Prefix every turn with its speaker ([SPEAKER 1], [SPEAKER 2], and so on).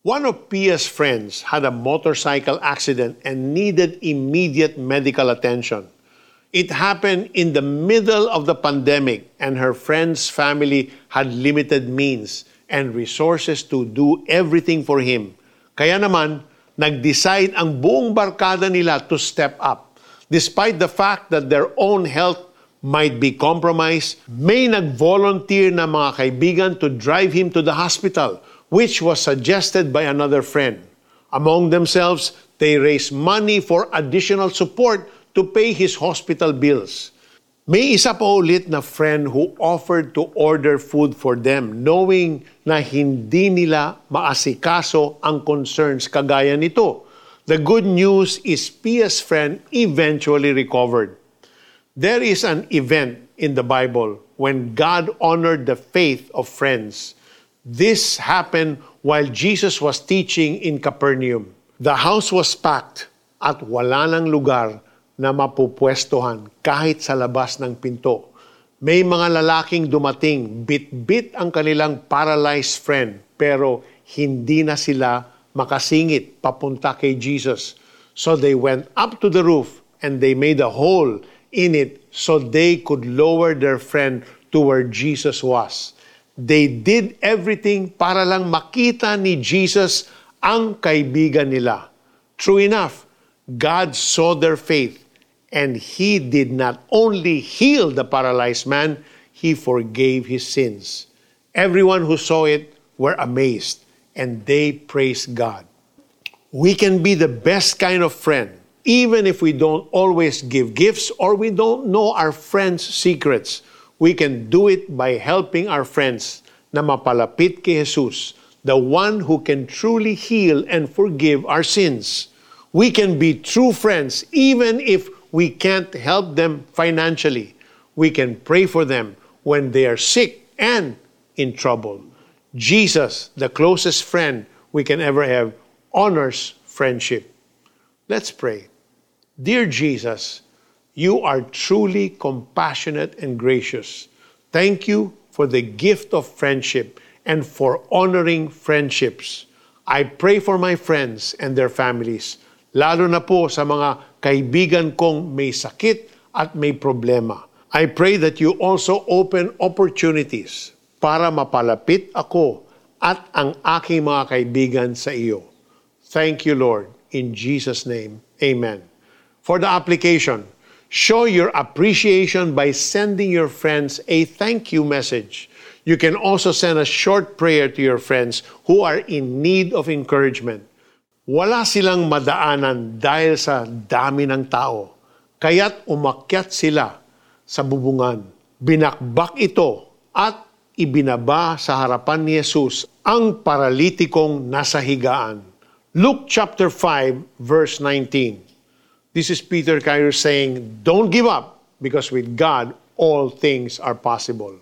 [SPEAKER 1] One of Pia's friends had a motorcycle accident and needed immediate medical attention. It happened in the middle of the pandemic, and her friend's family had limited means and resources to do everything for him. Kaya naman, nag-decide ang buong barkada nila to step up. Despite the fact that their own health might be compromised, may nag-volunteer na mga kaibigan to drive him to the hospital which was suggested by another friend. Among themselves, they raised money for additional support to pay his hospital bills. May isa pa ulit na friend who offered to order food for them knowing na hindi nila maasikaso ang concerns kagaya nito. The good news is Pia's friend eventually recovered. There is an event in the Bible when God honored the faith of friends. This happened while Jesus was teaching in Capernaum. The house was packed at wala ng lugar na mapupwestuhan kahit sa labas ng pinto. May mga lalaking dumating, bit-bit ang kanilang paralyzed friend, pero hindi na sila makasingit papunta kay Jesus. So they went up to the roof and they made a hole in it so they could lower their friend to where Jesus was. They did everything para lang makita ni Jesus ang kaibigan nila. True enough, God saw their faith and He did not only heal the paralyzed man, He forgave his sins. Everyone who saw it were amazed and they praised God. We can be the best kind of friend even if we don't always give gifts or we don't know our friends' secrets we can do it by helping our friends na mapalapit kay Jesus, the one who can truly heal and forgive our sins. We can be true friends even if we can't help them financially. We can pray for them when they are sick and in trouble. Jesus, the closest friend we can ever have, honors friendship. Let's pray. Dear Jesus, you are truly compassionate and gracious. Thank you for the gift of friendship and for honoring friendships. I pray for my friends and their families, lalo na po sa mga kaibigan kong may sakit at may problema. I pray that you also open opportunities para mapalapit ako at ang aking mga kaibigan sa iyo. Thank you, Lord. In Jesus' name, Amen. For the application, show your appreciation by sending your friends a thank you message. You can also send a short prayer to your friends who are in need of encouragement. Wala silang madaanan dahil sa dami ng tao, kaya't umakyat sila sa bubungan. Binakbak ito at ibinaba sa harapan ni Jesus ang paralitikong nasa higaan. Luke chapter 5 verse 19. This is Peter Kairos saying, Don't give up, because with God, all things are possible.